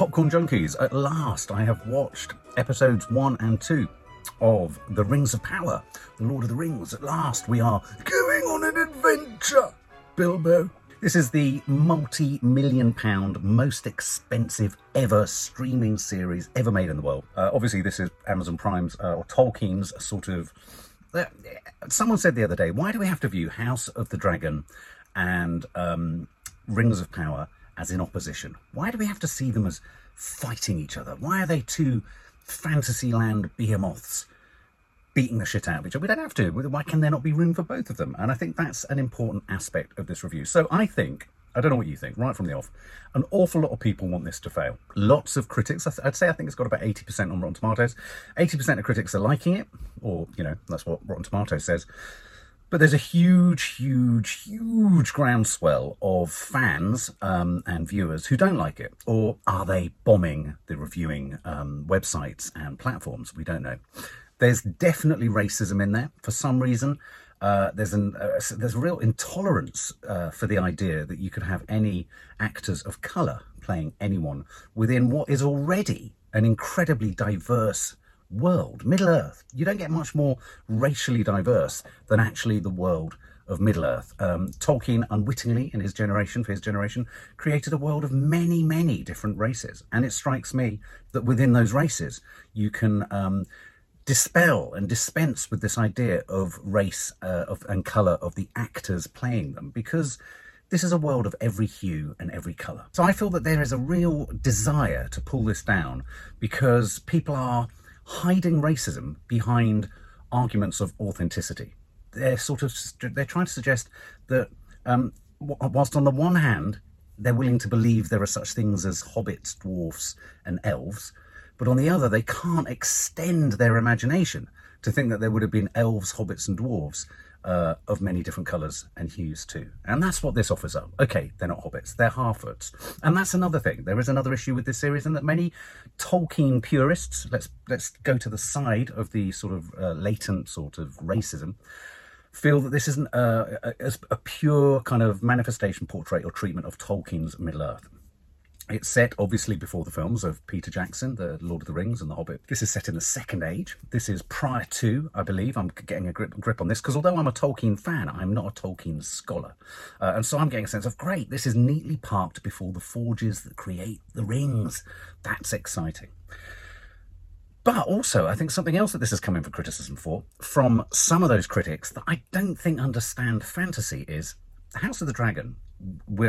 Popcorn junkies. At last, I have watched episodes one and two of The Rings of Power, The Lord of the Rings. At last, we are going on an adventure, Bilbo. This is the multi million pound, most expensive ever streaming series ever made in the world. Uh, obviously, this is Amazon Prime's uh, or Tolkien's sort of. Uh, someone said the other day, why do we have to view House of the Dragon and um, Rings of Power as in opposition? Why do we have to see them as fighting each other? Why are they two fantasyland behemoths beating the shit out of each other? We don't have to. Why can there not be room for both of them? And I think that's an important aspect of this review. So I think, I don't know what you think, right from the off, an awful lot of people want this to fail. Lots of critics, I'd say I think it's got about 80% on Rotten Tomatoes. 80% of critics are liking it, or, you know, that's what Rotten Tomatoes says. But there's a huge, huge, huge groundswell of fans um, and viewers who don't like it. Or are they bombing the reviewing um, websites and platforms? We don't know. There's definitely racism in there for some reason. Uh, there's an uh, there's real intolerance uh, for the idea that you could have any actors of color playing anyone within what is already an incredibly diverse world, Middle Earth. You don't get much more racially diverse than actually the world of Middle Earth. Um, Tolkien, unwittingly in his generation, for his generation, created a world of many, many different races. And it strikes me that within those races, you can um, dispel and dispense with this idea of race uh, of, and colour of the actors playing them because this is a world of every hue and every colour. So I feel that there is a real desire to pull this down because people are hiding racism behind arguments of authenticity. They're sort of they're trying to suggest that um, whilst on the one hand they're willing to believe there are such things as hobbits, dwarfs, and elves, but on the other they can't extend their imagination to think that there would have been elves, hobbits, and dwarves uh, of many different colours and hues too. And that's what this offers up. Okay, they're not hobbits, they're half-orcs. And that's another thing. There is another issue with this series in that many Tolkien purists, let's let's go to the side of the sort of uh, latent sort of racism, feel that this isn't a, a, a pure kind of manifestation, portrait or treatment of Tolkien's Middle-earth. It's set obviously before the films of Peter Jackson, The Lord of the Rings and The Hobbit. This is set in the Second Age. This is prior to, I believe, I'm getting a grip, grip on this, because although I'm a Tolkien fan, I'm not a Tolkien scholar. Uh, and so I'm getting a sense of, great, this is neatly parked before the forges that create the rings. That's exciting. But also, I think something else that this is coming for criticism for, from some of those critics that I don't think understand fantasy, is the House of the Dragon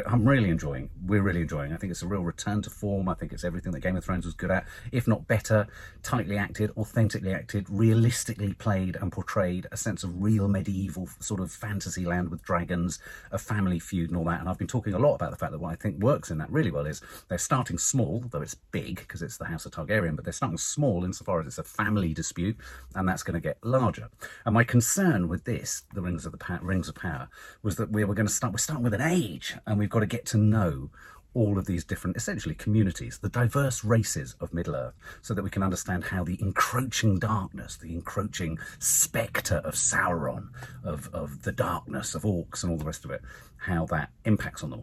I'm really enjoying. We're really enjoying. I think it's a real return to form. I think it's everything that Game of Thrones was good at, if not better. Tightly acted, authentically acted, realistically played and portrayed a sense of real medieval sort of fantasy land with dragons, a family feud, and all that. And I've been talking a lot about the fact that what I think works in that really well is they're starting small, though it's big because it's the House of Targaryen, but they're starting small insofar as it's a family dispute, and that's going to get larger. And my concern with this, the Rings of the pa- Rings of Power, was that we were going to start. We're starting with an age and we've got to get to know all of these different, essentially, communities, the diverse races of Middle Earth, so that we can understand how the encroaching darkness, the encroaching spectre of Sauron, of, of the darkness of orcs and all the rest of it, how that impacts on them.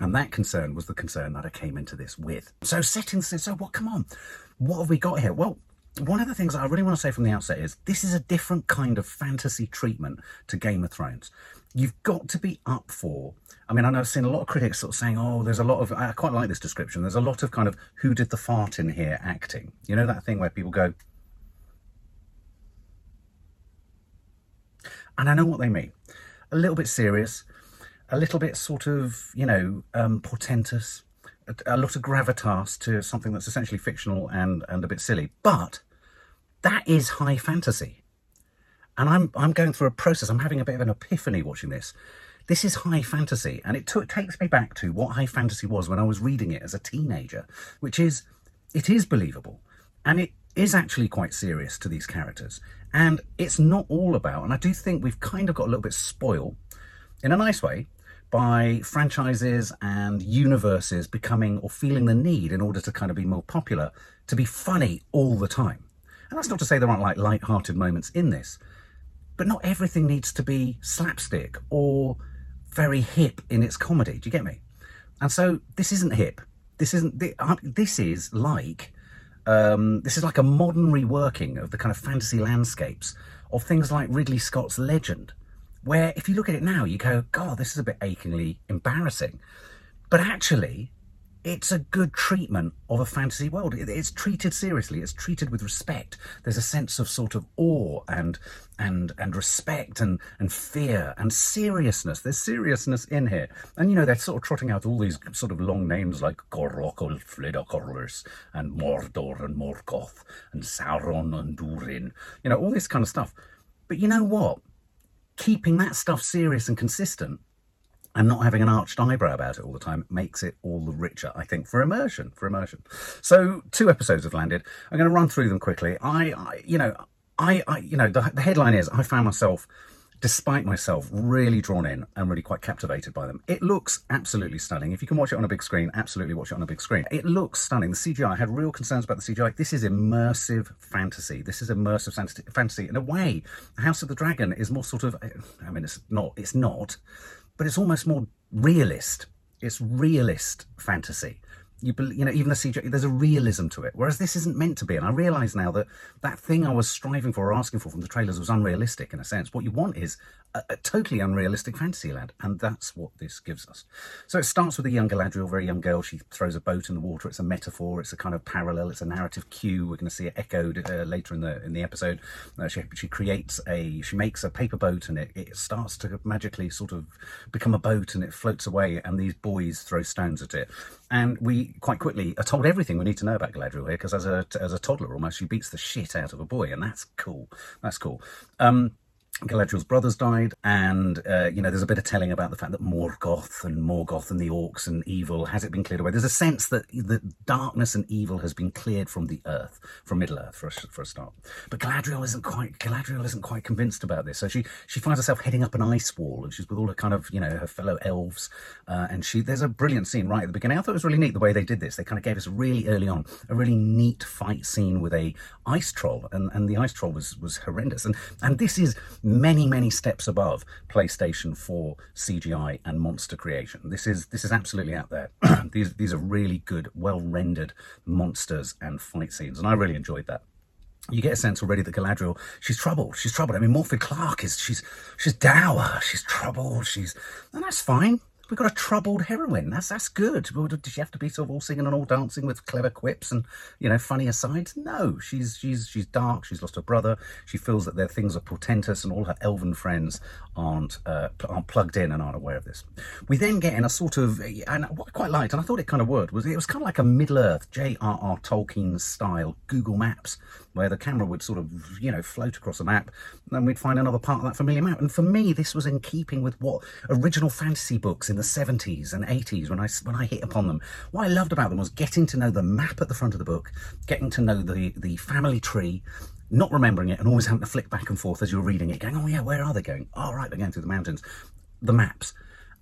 And that concern was the concern that I came into this with. So settings, so what, come on, what have we got here? Well, one of the things I really want to say from the outset is this is a different kind of fantasy treatment to Game of Thrones. You've got to be up for I mean, I know I've seen a lot of critics sort of saying, oh, there's a lot of, I quite like this description, there's a lot of kind of who did the fart in here acting. You know, that thing where people go, and I know what they mean. A little bit serious, a little bit sort of, you know, um, portentous, a, a lot of gravitas to something that's essentially fictional and, and a bit silly. But that is high fantasy. And I'm, I'm going through a process, I'm having a bit of an epiphany watching this this is high fantasy, and it t- takes me back to what high fantasy was when I was reading it as a teenager, which is it is believable, and it is actually quite serious to these characters. And it's not all about, and I do think we've kind of got a little bit spoiled in a nice way by franchises and universes becoming or feeling the need in order to kind of be more popular to be funny all the time. And that's not to say there aren't like light-hearted moments in this, but not everything needs to be slapstick or very hip in its comedy. Do you get me? And so this isn't hip. This isn't. This is like. Um, this is like a modern reworking of the kind of fantasy landscapes of things like Ridley Scott's Legend, where if you look at it now, you go, God, this is a bit achingly embarrassing. But actually, it's a good treatment of a fantasy world. It's treated seriously. It's treated with respect. There's a sense of sort of awe and and and respect and and fear and seriousness. There's seriousness in here. And you know they're sort of trotting out all these sort of long names like Gorlokol, and Mordor and Morgoth and Sauron and Durin. You know all this kind of stuff. But you know what? Keeping that stuff serious and consistent and not having an arched eyebrow about it all the time makes it all the richer, I think, for immersion. For immersion. So two episodes have landed. I'm going to run through them quickly. I, I you know, I, I, you know, the, the headline is I found myself, despite myself, really drawn in and really quite captivated by them. It looks absolutely stunning. If you can watch it on a big screen, absolutely watch it on a big screen. It looks stunning. The CGI, I had real concerns about the CGI. This is immersive fantasy. This is immersive fantasy. fantasy. In a way, House of the Dragon is more sort of, I mean, it's not, it's not, but it's almost more realist. It's realist fantasy. You, you know, even the CGI, there's a realism to it, whereas this isn't meant to be. And I realise now that that thing I was striving for or asking for from the trailers was unrealistic in a sense. What you want is a, a totally unrealistic fantasy land, and that's what this gives us. So it starts with a young Galadriel, very young girl. She throws a boat in the water. It's a metaphor. It's a kind of parallel. It's a narrative cue. We're going to see it echoed uh, later in the in the episode. Uh, she she creates a she makes a paper boat, and it, it starts to magically sort of become a boat, and it floats away. And these boys throw stones at it, and we quite quickly are told everything we need to know about Galadriel here because as a as a toddler almost she beats the shit out of a boy, and that's cool. That's cool. Um, Galadriel's brothers died, and uh, you know there's a bit of telling about the fact that Morgoth and Morgoth and the orcs and evil has it been cleared away. There's a sense that the darkness and evil has been cleared from the earth, from Middle Earth for a, for a start. But Galadriel isn't quite Galadriel isn't quite convinced about this, so she she finds herself heading up an ice wall, and she's with all her kind of you know her fellow elves, uh, and she there's a brilliant scene right at the beginning. I thought it was really neat the way they did this. They kind of gave us really early on a really neat fight scene with a ice troll, and, and the ice troll was was horrendous, and and this is many many steps above PlayStation 4 CGI and monster creation. This is this is absolutely out there. these these are really good, well rendered monsters and fight scenes, and I really enjoyed that you get a sense already that Galadriel, she's troubled. She's troubled. I mean, Morfydd Clark is she's she's dour. She's troubled. She's and that's fine. We've got a troubled heroine. That's that's good. Does she have to be sort of all singing and all dancing with clever quips and you know funny asides? No, she's she's she's dark. She's lost her brother. She feels that their things are portentous, and all her elven friends aren't uh, aren't plugged in and aren't aware of this. We then get in a sort of and what I quite liked, and I thought it kind of worked, was it was kind of like a Middle Earth J.R.R. Tolkien style Google Maps, where the camera would sort of you know float across a map, and we'd find another part of that familiar map. And for me, this was in keeping with what original fantasy books in the 70s and 80s when I when I hit upon them. What I loved about them was getting to know the map at the front of the book, getting to know the the family tree, not remembering it, and always having to flick back and forth as you're reading it, going, "Oh yeah, where are they going? Oh right, they're going through the mountains." The maps.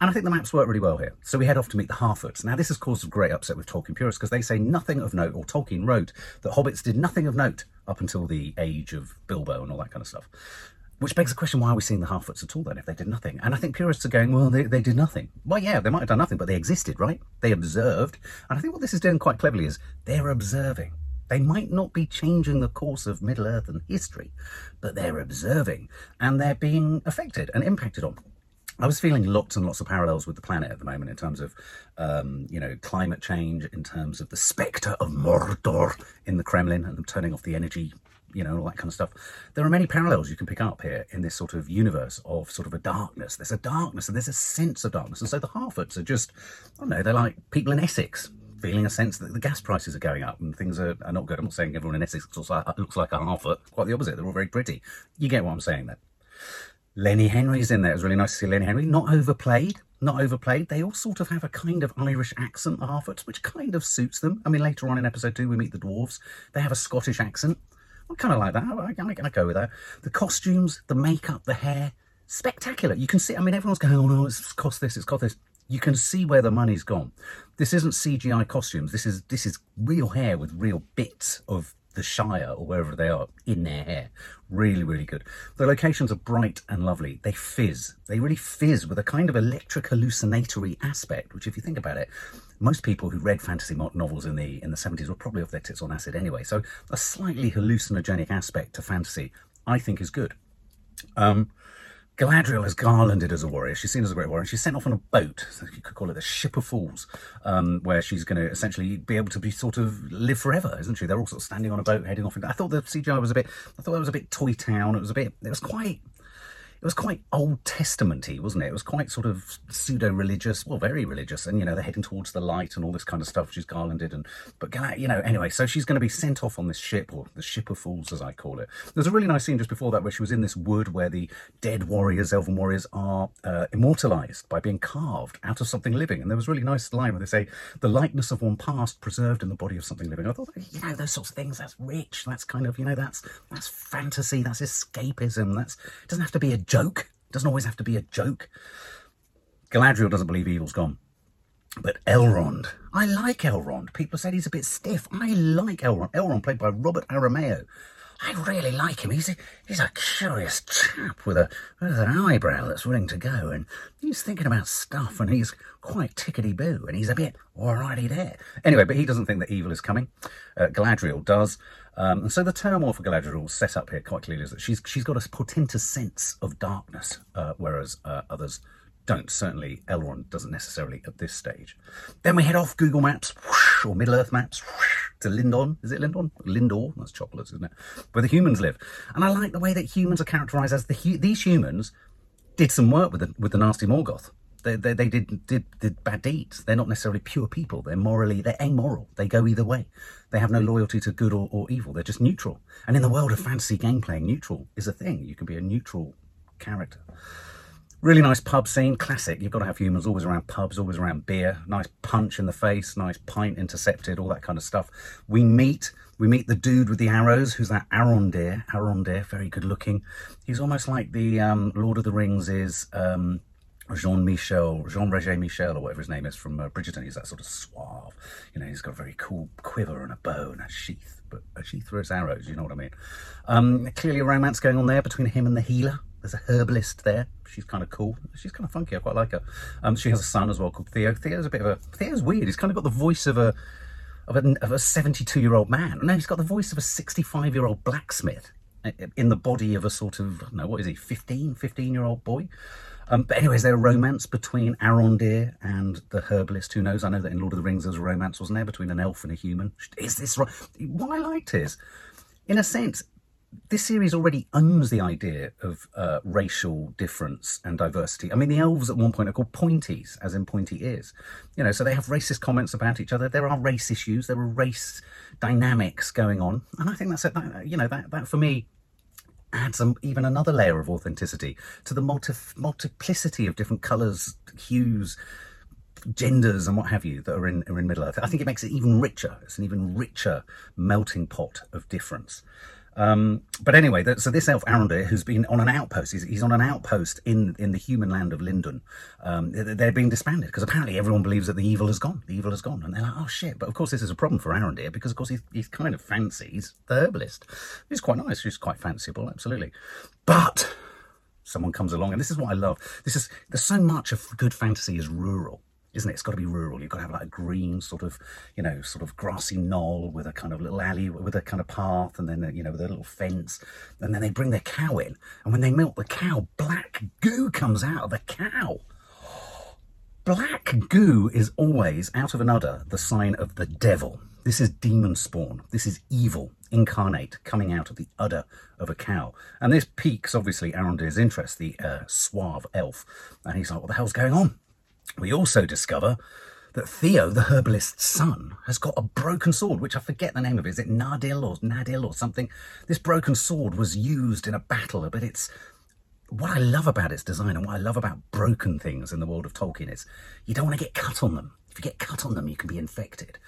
And I think the maps work really well here. So we head off to meet the Harfoots. Now, this has caused a great upset with Tolkien purists because they say nothing of note, or Tolkien wrote that hobbits did nothing of note up until the age of Bilbo and all that kind of stuff. Which begs the question, why are we seeing the Harfoots at all then if they did nothing? And I think purists are going, well, they, they did nothing. Well, yeah, they might have done nothing, but they existed, right? They observed. And I think what this is doing quite cleverly is they're observing. They might not be changing the course of Middle Earth and history, but they're observing and they're being affected and impacted on. I was feeling lots and lots of parallels with the planet at the moment in terms of, um, you know, climate change, in terms of the spectre of Mordor in the Kremlin and them turning off the energy, you know, all that kind of stuff. There are many parallels you can pick up here in this sort of universe of sort of a darkness. There's a darkness and there's a sense of darkness. And so the Harfoots are just, I don't know, they're like people in Essex feeling a sense that the gas prices are going up and things are, are not good. I'm not saying everyone in Essex looks like, looks like a Harfoot. Quite the opposite. They're all very pretty. You get what I'm saying there. Lenny Henry's in there. It was really nice to see Lenny Henry. Not overplayed. Not overplayed. They all sort of have a kind of Irish accent, the Harfoots, which kind of suits them. I mean, later on in episode two, we meet the dwarves. They have a Scottish accent. I kind of like that. I, I'm going to go with that. The costumes, the makeup, the hair, spectacular. You can see, I mean, everyone's going, oh no, it's cost this, it's cost this. You can see where the money's gone. This isn't CGI costumes. This is this is real hair with real bits of the Shire or wherever they are in their hair. Really, really good. The locations are bright and lovely. They fizz. They really fizz with a kind of electric hallucinatory aspect, which if you think about it, most people who read fantasy novels in the in the 70s were probably off their tits on acid anyway. So a slightly hallucinogenic aspect to fantasy, I think, is good. Um, Galadriel is garlanded as a warrior. She's seen as a great warrior. She's sent off on a boat. So you could call it the Ship of Fools, um, where she's going to essentially be able to be sort of live forever, isn't she? They're all sort of standing on a boat heading off. I thought the CGI was a bit. I thought it was a bit Toy Town. It was a bit. It was quite it was quite Old Testamenty, wasn't it? It was quite sort of pseudo-religious, well, very religious, and you know they're heading towards the light and all this kind of stuff. She's garlanded, and but you know anyway. So she's going to be sent off on this ship, or the ship of fools, as I call it. There's a really nice scene just before that where she was in this wood where the dead warriors, elven warriors, are uh, immortalized by being carved out of something living. And there was a really nice line where they say the likeness of one past preserved in the body of something living. I thought, you know, those sorts of things. That's rich. That's kind of you know that's that's fantasy. That's escapism. That's doesn't have to be a joke. It doesn't always have to be a joke. Galadriel doesn't believe evil's gone. But Elrond, I like Elrond. People said he's a bit stiff. I like Elrond. Elrond, played by Robert Aramayo. I really like him. He's a, he's a curious chap with a with an eyebrow that's willing to go, and he's thinking about stuff, and he's quite tickety boo, and he's a bit alrighty there. Anyway, but he doesn't think that evil is coming. Uh, Galadriel does. Um, and so the turmoil for Galadriel set up here quite clearly is that she's she's got a portentous sense of darkness, uh, whereas uh, others don't. Certainly, Elrond doesn't necessarily at this stage. Then we head off Google Maps whoosh, or Middle Earth Maps whoosh, to Lindon. Is it Lindon? Lindor? That's chocolates, isn't it? Where the humans live. And I like the way that humans are characterised as the these humans did some work with the, with the nasty Morgoth. They, they, they, did, did, did bad deeds. They're not necessarily pure people. They're morally, they're amoral. They go either way. They have no loyalty to good or, or evil. They're just neutral. And in the world of fantasy game playing, neutral is a thing. You can be a neutral character. Really nice pub scene, classic. You've got to have humans always around pubs, always around beer. Nice punch in the face, nice pint intercepted, all that kind of stuff. We meet, we meet the dude with the arrows, who's that Arondir. Arondir, very good looking. He's almost like the um, Lord of the Rings is. Um, Jean Michel, Jean Roger Michel, or whatever his name is from uh, Bridgerton. He's that sort of suave. You know, he's got a very cool quiver and a bow and a sheath, but a sheath for his arrows. You know what I mean? Um, clearly, a romance going on there between him and the healer. There's a herbalist there. She's kind of cool. She's kind of funky. I quite like her. Um, she has a son as well called Theo. Theo's a bit of a Theo's weird. He's kind of got the voice of a of a, of a 72 year old man. No, he's got the voice of a 65 year old blacksmith in the body of a sort of I don't know what is he 15 15 year old boy um, but is there a romance between Arondir and the herbalist. Who knows? I know that in Lord of the Rings there's a romance, wasn't there, between an elf and a human? Is this right? What I liked is, in a sense, this series already owns the idea of uh, racial difference and diversity. I mean, the elves at one point are called pointies, as in pointy ears. You know, so they have racist comments about each other. There are race issues. There are race dynamics going on, and I think that's it. That, you know, that that for me adds even another layer of authenticity to the multi- multiplicity of different colours, hues, genders, and what have you that are in, are in Middle Earth. I think it makes it even richer. It's an even richer melting pot of difference. Um, but anyway, so this elf Arondir, who's been on an outpost, he's, he's, on an outpost in, in the human land of Lindon. Um, they're being disbanded because apparently everyone believes that the evil is gone. The evil is gone. And they're like, oh shit. But of course, this is a problem for Arondir because, of course, he's, he's kind of fancies the herbalist. He's quite nice. He's quite fanciable, absolutely. But someone comes along, and this is what I love. This is, there's so much of good fantasy is rural isn't it? It's got to be rural. You've got to have like a green sort of, you know, sort of grassy knoll with a kind of little alley with a kind of path, and then you know with a little fence, and then they bring their cow in, and when they milk the cow, black goo comes out of the cow. Black goo is always out of an udder the sign of the devil. This is demon spawn. This is evil incarnate coming out of the udder of a cow. And this piques obviously Arondir's interest, the uh, suave elf. And he's like, what the hell's going on? We also discover that Theo, the herbalist's son, has got a broken sword, which I forget the name of. Is it Nadil or Nadil or something? This broken sword was used in a battle, but it's what I love about its design and what I love about broken things in the world of Tolkien is you don't want to get cut on them. If you get cut on them, you can be infected.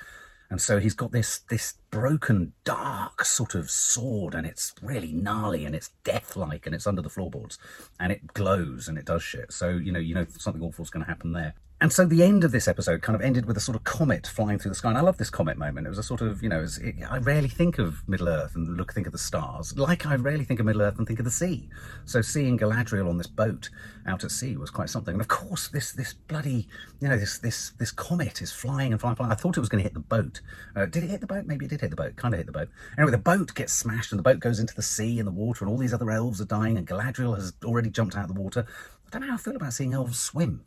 And so he's got this this broken, dark sort of sword, and it's really gnarly and it's death-like, and it's under the floorboards, and it glows and it does shit. So you know, you know something awful's going to happen there. And so the end of this episode kind of ended with a sort of comet flying through the sky. And I love this comet moment. It was a sort of, you know, it I rarely think of Middle Earth and look think of the stars, like I rarely think of Middle Earth and think of the sea. So seeing Galadriel on this boat out at sea was quite something. And of course, this this bloody, you know, this this this comet is flying and flying, flying. I thought it was going to hit the boat. Uh, did it hit the boat? Maybe it did hit the boat. Kind of hit the boat. Anyway, the boat gets smashed and the boat goes into the sea and the water, and all these other elves are dying, and Galadriel has already jumped out of the water. I don't know how I feel about seeing elves swim.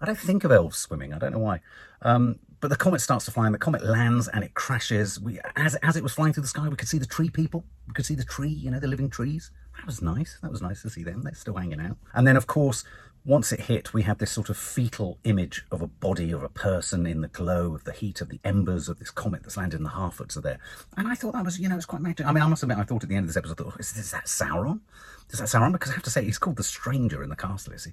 I don't think of elves swimming. I don't know why. Um, but the comet starts to fly, and the comet lands, and it crashes. We, as as it was flying through the sky, we could see the tree people. We could see the tree, you know, the living trees. That was nice. That was nice to see them. They're still hanging out. And then, of course, once it hit, we had this sort of fetal image of a body of a person in the glow of the heat of the embers of this comet that's landed in the Harfoots are there. And I thought that was, you know, it's quite magic. I mean, I must admit, I thought at the end of this episode, I thought, is, is that Sauron? Is that Sauron? Because I have to say, he's called the Stranger in the castle, is he?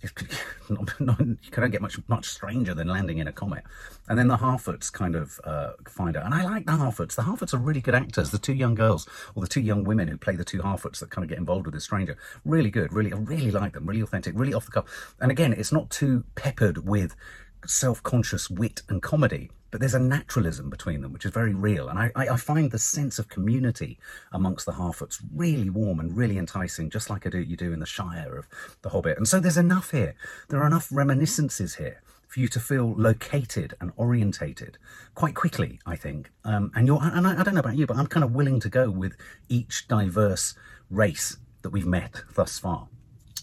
you can't get much much stranger than landing in a comet. And then the Harfoots kind of uh, find out. And I like the Harfoots. The Harfoots are really good actors. The two young girls or the two young women who play the two Harfoots that kind of get involved with this stranger. Really good. Really, I really like them. Really authentic. Really off the cuff. And again, it's not too peppered with self-conscious wit and comedy but there's a naturalism between them which is very real. And I, I, find the sense of community amongst the harfoots really warm and really enticing just like I do you do in the shire of the hobbit. And so there's enough here. There are enough reminiscences here for you to feel located and orientated quite quickly i think. Um, and you're and I, I don't know about you but i'm kind of willing to go with each diverse race that we've met thus far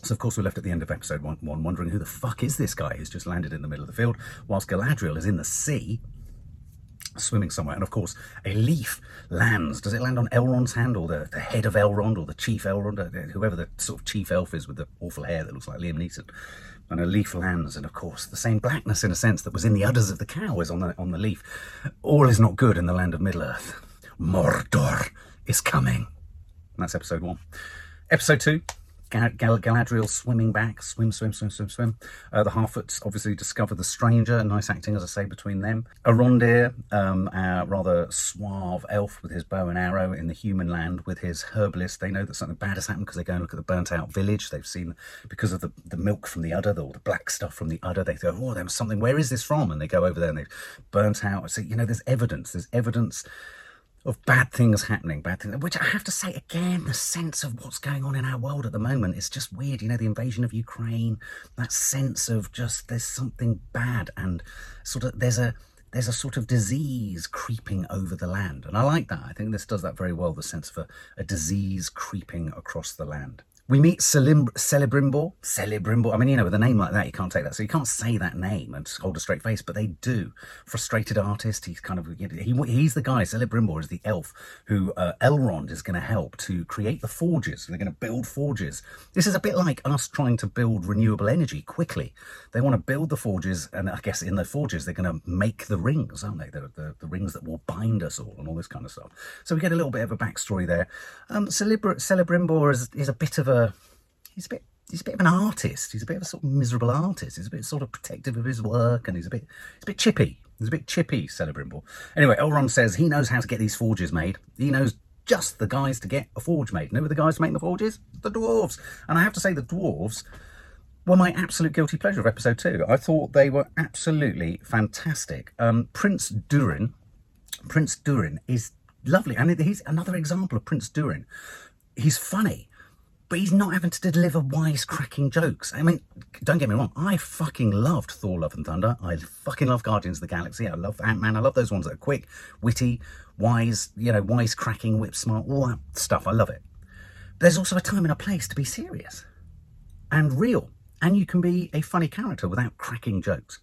so, of course, we're left at the end of episode one, one, wondering who the fuck is this guy who's just landed in the middle of the field, whilst Galadriel is in the sea, swimming somewhere. And, of course, a leaf lands. Does it land on Elrond's hand, or the, the head of Elrond, or the chief Elrond, uh, whoever the sort of chief elf is with the awful hair that looks like Liam Neeson? And a leaf lands, and of course, the same blackness, in a sense, that was in the udders of the cow is on the on the leaf. All is not good in the land of Middle Earth. Mordor is coming. And that's episode one. Episode two Gal- Gal- Galadriel swimming back, swim, swim, swim, swim, swim. Uh, the Harfoots obviously discover the stranger, nice acting, as I say, between them. Arondir, um, a rather suave elf with his bow and arrow in the human land with his herbalist. They know that something bad has happened because they go and look at the burnt out village. They've seen, because of the, the milk from the udder, the, the black stuff from the udder, they go, oh, there was something, where is this from? And they go over there and they've burnt out. So, you know, there's evidence, there's evidence of bad things happening, bad things, which I have to say again, the sense of what's going on in our world at the moment is just weird. You know, the invasion of Ukraine, that sense of just there's something bad and sort of there's a there's a sort of disease creeping over the land. And I like that. I think this does that very well, the sense of a, a disease creeping across the land. We meet Celim- Celebrimbor. Celebrimbor. I mean, you know, with a name like that, you can't take that. So you can't say that name and hold a straight face, but they do. Frustrated artist. He's kind of, he, he's the guy. Celebrimbor is the elf who uh, Elrond is going to help to create the forges. They're going to build forges. This is a bit like us trying to build renewable energy quickly. They want to build the forges, and I guess in the forges, they're going to make the rings, aren't they? The, the, the, rings that will bind us all and all this kind of stuff. So we get a little bit of a backstory there. Um, Celebrimbor is, is a bit of a he's a bit he's a bit of an artist. He's a bit of a sort of miserable artist. He's a bit sort of protective of his work, and he's a bit he's a bit chippy. He's a bit chippy, Celebrimbor. Anyway, Elrond says he knows how to get these forges made. He knows just the guys to get a forge made. Know who the guys to make the forges? The dwarves. And I have to say, the dwarves were my absolute guilty pleasure of episode two. I thought they were absolutely fantastic. Um, Prince Durin, Prince Durin is lovely, and he's another example of Prince Durin. He's funny but he's not having to deliver wisecracking jokes. I mean, don't get me wrong, I fucking loved Thor Love and Thunder. I fucking love Guardians of the Galaxy. I love Ant Man. I love those ones that are quick, witty, wise, you know, wisecracking, whip smart, all that stuff. I love it. There's also a time and a place to be serious and real. And you can be a funny character without cracking jokes.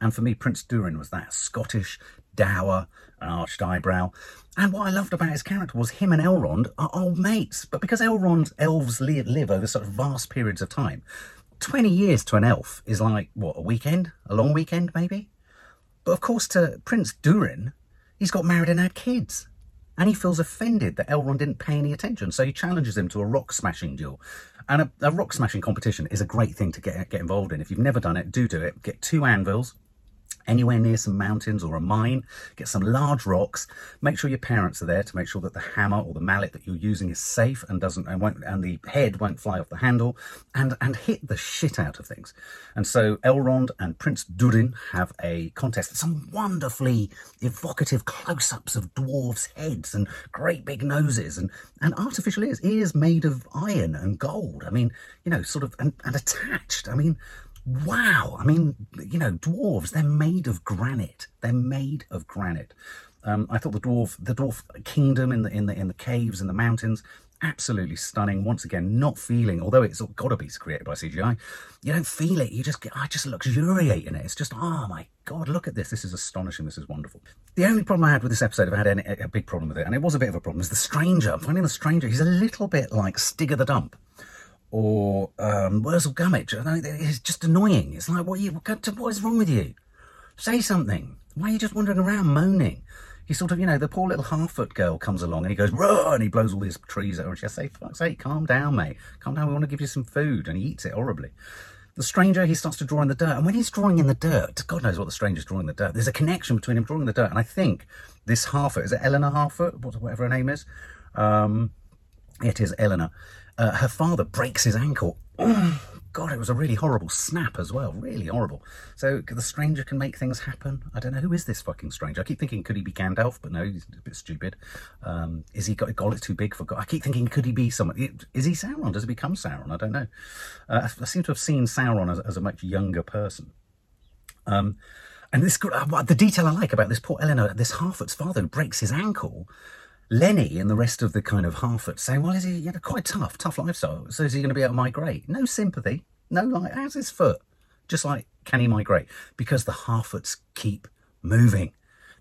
And for me, Prince Durin was that Scottish, dour, an arched eyebrow. And what I loved about his character was him and Elrond are old mates. But because Elrond's elves live, over such vast periods of time, 20 years to an elf is like, what, a weekend? A long weekend, maybe? But of course, to Prince Durin, he's got married and had kids. And he feels offended that Elrond didn't pay any attention. So he challenges him to a rock smashing duel. And a, a rock smashing competition is a great thing to get, get involved in. If you've never done it, do do it. Get two anvils, anywhere near some mountains or a mine, get some large rocks. Make sure your parents are there to make sure that the hammer or the mallet that you're using is safe and doesn't and won't and the head won't fly off the handle, and and hit the shit out of things. And so Elrond and Prince Durin have a contest. Some wonderfully evocative close-ups of dwarves' heads and great big noses and and artificial ears, ears made of iron and gold. I mean, you know, sort of and, and attached. I mean wow. I mean, you know, dwarves, they're made of granite. They're made of granite. Um, I thought the dwarf, the dwarf kingdom in the in the in the caves and the mountains, absolutely stunning. Once again, not feeling, although it's got to be created by CGI, you don't feel it. You just get, I just luxuriate in it. It's just, oh my god, look at this. This is astonishing. This is wonderful. The only problem I had with this episode, if I had any, a big problem with it, and it was a bit of a problem, is the stranger. I'm finding the stranger. He's a little bit like Stig of the Dump or um, Wurzel Gummidge. It's just annoying. It's like, what, you, what is wrong with you? Say something. Why are you just wandering around moaning? He sort of, you know, the poor little half-foot girl comes along and he goes, Run! and he blows all these trees at and she says, fuck's sake, calm down, mate. Calm down, we want to give you some food. And he eats it horribly. The stranger, he starts to draw in the dirt. And when he's drawing in the dirt, God knows what the stranger's drawing in the dirt. There's a connection between him drawing in the dirt. And I think this Harfoot, is it Eleanor Harfoot? Whatever her name is. Um, it is Eleanor uh, her father breaks his ankle. God, it was a really horrible snap as well. Really horrible. So the stranger can make things happen. I don't know. Who is this fucking stranger? I keep thinking, could he be Gandalf? But no, he's a bit stupid. Um, is he got a gullet too big for God? I keep thinking, could he be someone? Is he Sauron? Does he become Sauron? I don't know. Uh, I seem to have seen Sauron as, as a much younger person. Um, and this, uh, the detail I like about this poor Eleanor, this Harfoot's father who breaks his ankle, Lenny and the rest of the kind of Harfoot say, well, is he, he had a quite tough, tough lifestyle. So is he going to be able to migrate? No sympathy. No, like, how's his foot? Just like, can he migrate? Because the Harfoots keep moving.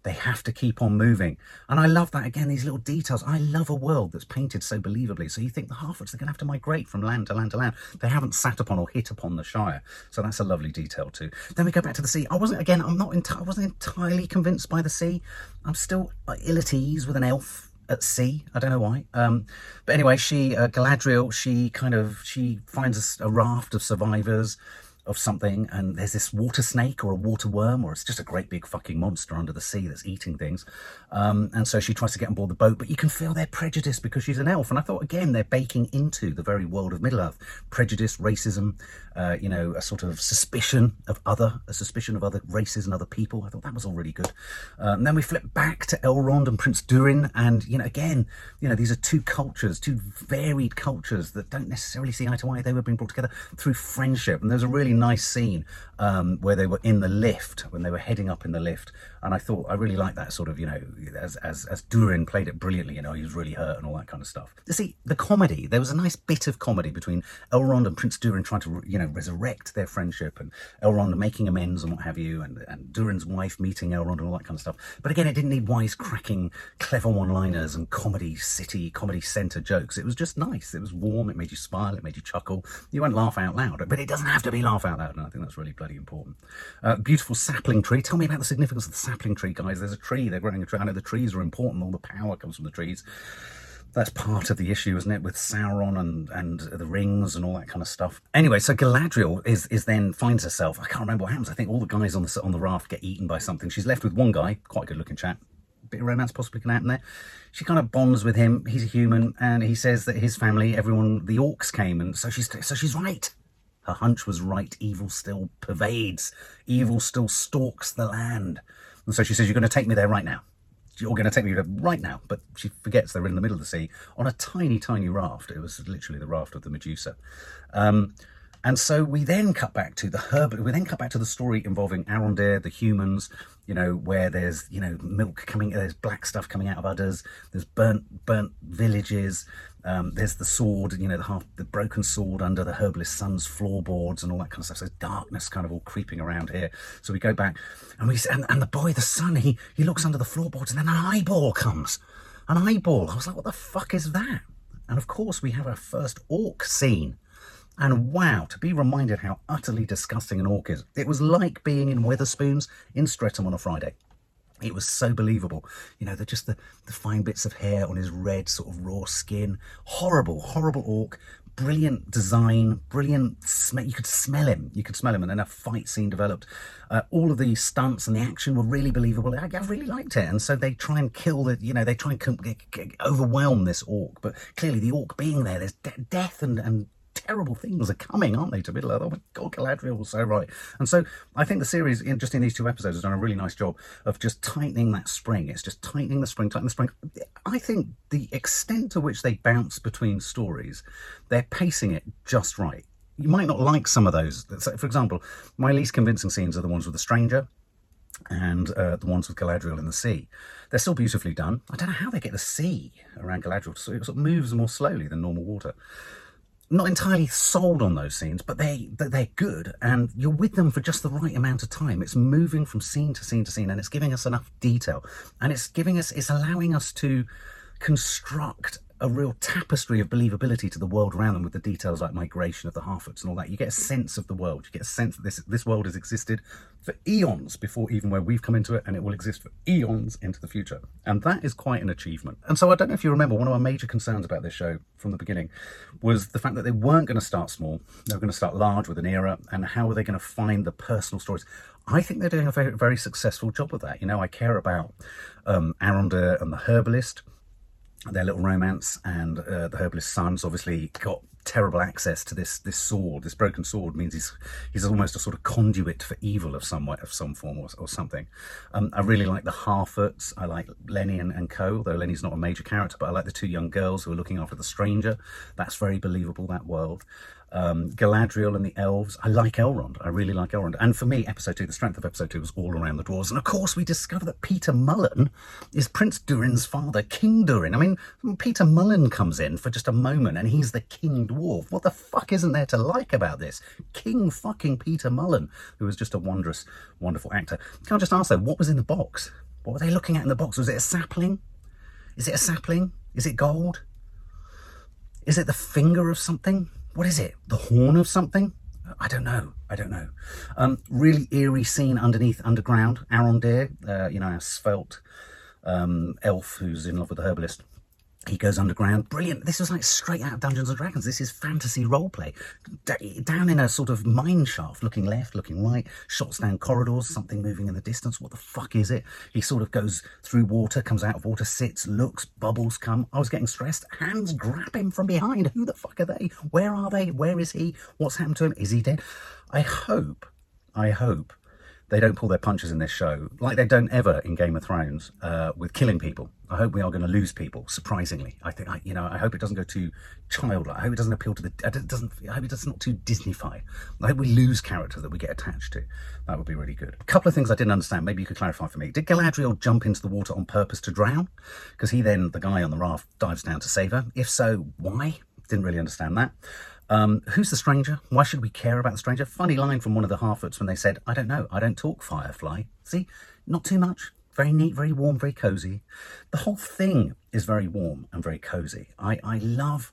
They have to keep on moving. And I love that, again, these little details. I love a world that's painted so believably. So you think the Harfoots, they're going to have to migrate from land to land to land. They haven't sat upon or hit upon the Shire. So that's a lovely detail too. Then we go back to the sea. I wasn't, again, I'm not, enti- I wasn't entirely convinced by the sea. I'm still ill at ease with an elf at sea. I don't know why. Um, but anyway, she uh, Galadriel. She kind of she finds a, a, raft of survivors of something, and there's this water snake or a water worm, or it's just a great big fucking monster under the sea that's eating things. Um, and so she tries to get on board the boat, but you can feel their prejudice because she's an elf. And I thought again, they're baking into the very world of Middle Earth prejudice, racism, uh, you know, a sort of suspicion of other, a suspicion of other races and other people. I thought that was all really good. And then we flip back to Elrond and Prince Durin, and you know, again, you know, these are two cultures, two varied cultures that don't necessarily see eye to eye. They were being brought together through friendship, and there's a really nice scene um, where they were in the lift when they were heading up in the lift, and I thought I really liked that sort of, you know, as as as Durin played it brilliantly. You know, he was really hurt and all that kind of stuff. You see, the comedy there was a nice bit of comedy between Elrond and Prince Durin trying to, you know resurrect their friendship and Elrond making amends and what have you, and, and Durin's wife meeting Elrond and all that kind of stuff. But again, it didn't need wisecracking, clever one-liners and comedy city, comedy centre jokes. It was just nice. It was warm. It made you smile. It made you chuckle. You won't laugh out loud, but it doesn't have to be laugh out loud, and I think that's really bloody important. Uh, beautiful sapling tree. Tell me about the significance of the sapling tree, guys. There's a tree. They're growing a tree. I know the trees are important. All the power comes from the trees that's part of the issue, isn't it, with Sauron and and the rings and all that kind of stuff. Anyway, so Galadriel is is then finds herself. I can't remember what happens. I think all the guys on the on the raft get eaten by something. She's left with one guy, quite a good looking chap. Bit of romance possibly can happen there. She kind of bonds with him. He's a human, and he says that his family, everyone, the orcs came, and so she's so she's right. Her hunch was right. Evil still pervades. Evil still stalks the land. And so she says, "You're going to take me there right now." you're going to take me to right now. But she forgets they're in the middle of the sea on a tiny, tiny raft. It was literally the raft of the Medusa. Um, and so we then cut back to the herb. We then cut back to the story involving Arondir, the humans. You know where there's you know milk coming, there's black stuff coming out of udders. There's burnt burnt villages. Um, there's the sword, you know, the half the broken sword under the herbalist son's floorboards and all that kind of stuff. So darkness kind of all creeping around here. So we go back and we and, and the boy, the son, he he looks under the floorboards and then an eyeball comes, an eyeball. I was like, what the fuck is that? And of course, we have our first orc scene and wow, to be reminded how utterly disgusting an orc is. It was like being in Wetherspoons in Streatham on a Friday. It was so believable. You know, the, just the, the fine bits of hair on his red, sort of raw skin. Horrible, horrible orc. brilliant design, brilliant smell. You could smell him. You could smell him, and then a fight scene developed. Uh, all of the stunts and the action were really believable. I, I, really liked it, and so they try and kill the, you know, they try and overwhelm this orc. But clearly, the orc being there, there's de- death and and terrible things are coming, aren't they, to Middle Earth? Oh my God, Galadriel was so right. And so I think the series, in, just in these two episodes, has done a really nice job of just tightening that spring. It's just tightening the spring, tightening the spring. I think the extent to which they bounce between stories, they're pacing it just right. You might not like some of those. For example, my least convincing scenes are the ones with the stranger and uh, the ones with Galadriel in the sea. They're still beautifully done. I don't know how they get the sea around Galadriel. So it sort of moves more slowly than normal water not entirely sold on those scenes, but they they're good, and you're with them for just the right amount of time. It's moving from scene to scene to scene, and it's giving us enough detail, and it's giving us, it's allowing us to construct a real tapestry of believability to the world around them with the details like migration of the Harfoots and all that. You get a sense of the world. You get a sense that this this world has existed for eons before even where we've come into it, and it will exist for eons into the future. And that is quite an achievement. And so I don't know if you remember, one of our major concerns about this show from the beginning was the fact that they weren't going to start small. They were going to start large with an era, and how are they going to find the personal stories? I think they're doing a very, very successful job of that. You know, I care about um, Arondir and the Herbalist their little romance, and uh, the herbalist's son's obviously got terrible access to this this sword. This broken sword means he's he's almost a sort of conduit for evil of some way, of some form or, or something. Um, I really like the Harfoots. I like Lenny and, and Co. Though Lenny's not a major character, but I like the two young girls who are looking after the stranger. That's very believable. That world um, Galadriel and the elves. I like Elrond. I really like Elrond. And for me, episode two, the strength of episode two was all around the dwarves. And of course, we discover that Peter Mullan is Prince Durin's father, King Durin. I mean, Peter Mullan comes in for just a moment and he's the king dwarf. What the fuck isn't there to like about this? King fucking Peter Mullan, who was just a wondrous, wonderful actor. Can I just ask though, what was in the box? What were they looking at in the box? Was it a sapling? Is it a sapling? Is it gold? Is it the finger of something? What is it? The horn of something? I don't know. I don't know. Um, really eerie scene underneath underground. Arondir, uh, you know, a svelte um, elf who's in love with the herbalist he goes underground. Brilliant. This was like straight out of Dungeons and Dragons. This is fantasy roleplay. D- down in a sort of mine shaft, looking left, looking right, shots down corridors, something moving in the distance. What the fuck is it? He sort of goes through water, comes out of water, sits, looks, bubbles come. I was getting stressed. Hands grab him from behind. Who the fuck are they? Where are they? Where is he? What's happened to him? Is he dead? I hope, I hope they don't pull their punches in this show, like they don't ever in Game of Thrones, uh, with killing people. I hope we are going to lose people. Surprisingly, I think I, you know, I hope it doesn't go too childlike. I hope it doesn't appeal to the. It doesn't. I hope it's not too Disneyfy. I hope we lose characters that we get attached to. That would be really good. A couple of things I didn't understand. Maybe you could clarify for me. Did Galadriel jump into the water on purpose to drown? Because he then, the guy on the raft, dives down to save her. If so, why? Didn't really understand that. Um, who's the stranger? Why should we care about the stranger? Funny line from one of the Harfoots when they said, I don't know, I don't talk Firefly. See, not too much. Very neat, very warm, very cozy. The whole thing is very warm and very cozy. I, I love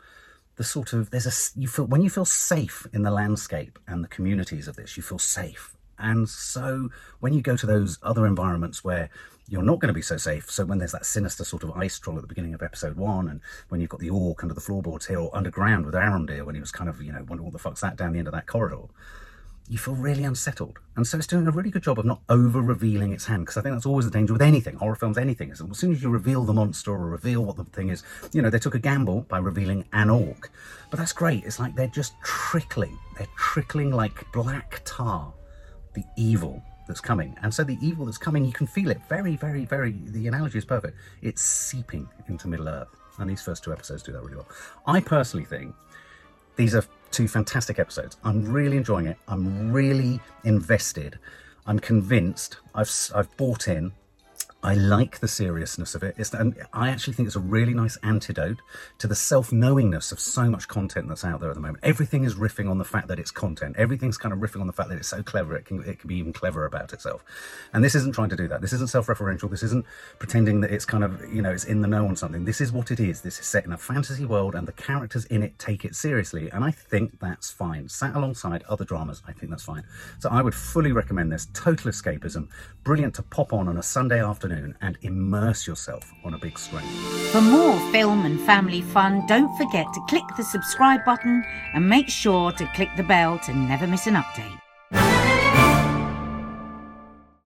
the sort of there's a you feel when you feel safe in the landscape and the communities of this, you feel safe. And so when you go to those other environments where you're not going to be so safe. So when there's that sinister sort of ice troll at the beginning of episode one, and when you've got the orc under the floorboards here, or underground with Arondir, when he was kind of, you know, wondering what the fuck's that down the end of that corridor, you feel really unsettled. And so it's doing a really good job of not over revealing its hand, because I think that's always the danger with anything, horror films, anything. As soon as you reveal the monster or reveal what the thing is, you know, they took a gamble by revealing an orc. But that's great. It's like they're just trickling. They're trickling like black tar, the evil that's coming. And so the evil that's coming, you can feel it very, very, very, the analogy is perfect. It's seeping into Middle Earth. And these first two episodes do that really well. I personally think these are two fantastic episodes. I'm really enjoying it. I'm really invested. I'm convinced. I've, I've bought in. I like the seriousness of it. It's, and I actually think it's a really nice antidote to the self-knowingness of so much content that's out there at the moment. Everything is riffing on the fact that it's content. Everything's kind of riffing on the fact that it's so clever it can it can be even clever about itself. And this isn't trying to do that. This isn't self-referential. This isn't pretending that it's kind of you know it's in the know on something. This is what it is. This is set in a fantasy world, and the characters in it take it seriously. And I think that's fine. Sat alongside other dramas, I think that's fine. So I would fully recommend this. Total escapism, brilliant to pop on on a Sunday afternoon afternoon and immerse yourself on a big screen. For more film and family fun, don't forget to click the subscribe button and make sure to click the bell to never miss an update.